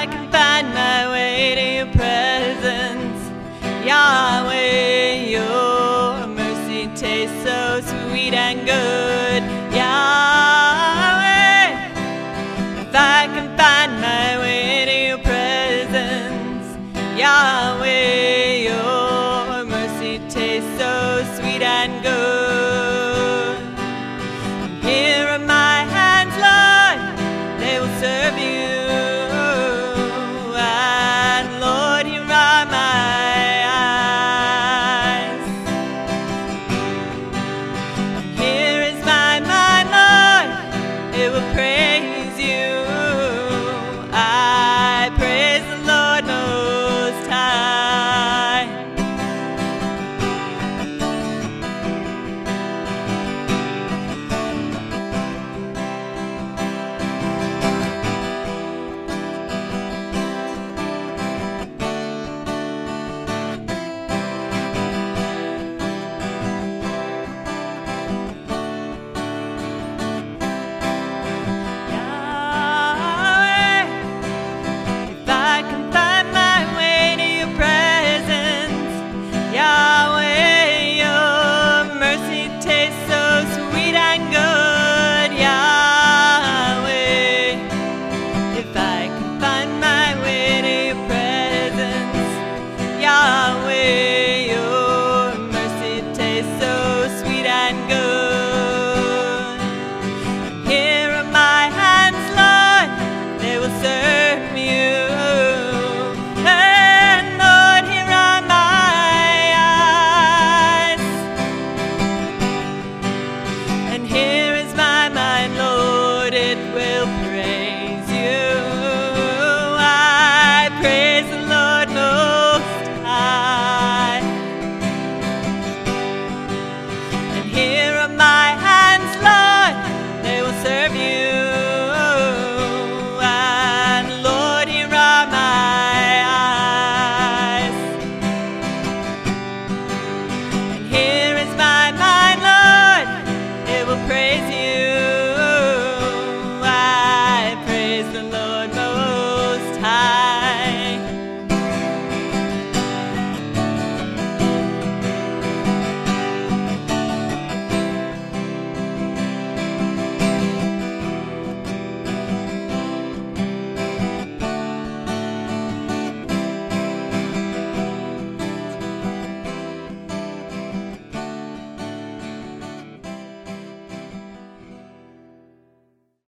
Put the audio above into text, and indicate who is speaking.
Speaker 1: I can find my way to your presence. Yahweh, your mercy tastes so sweet and good. Yahweh, if I can find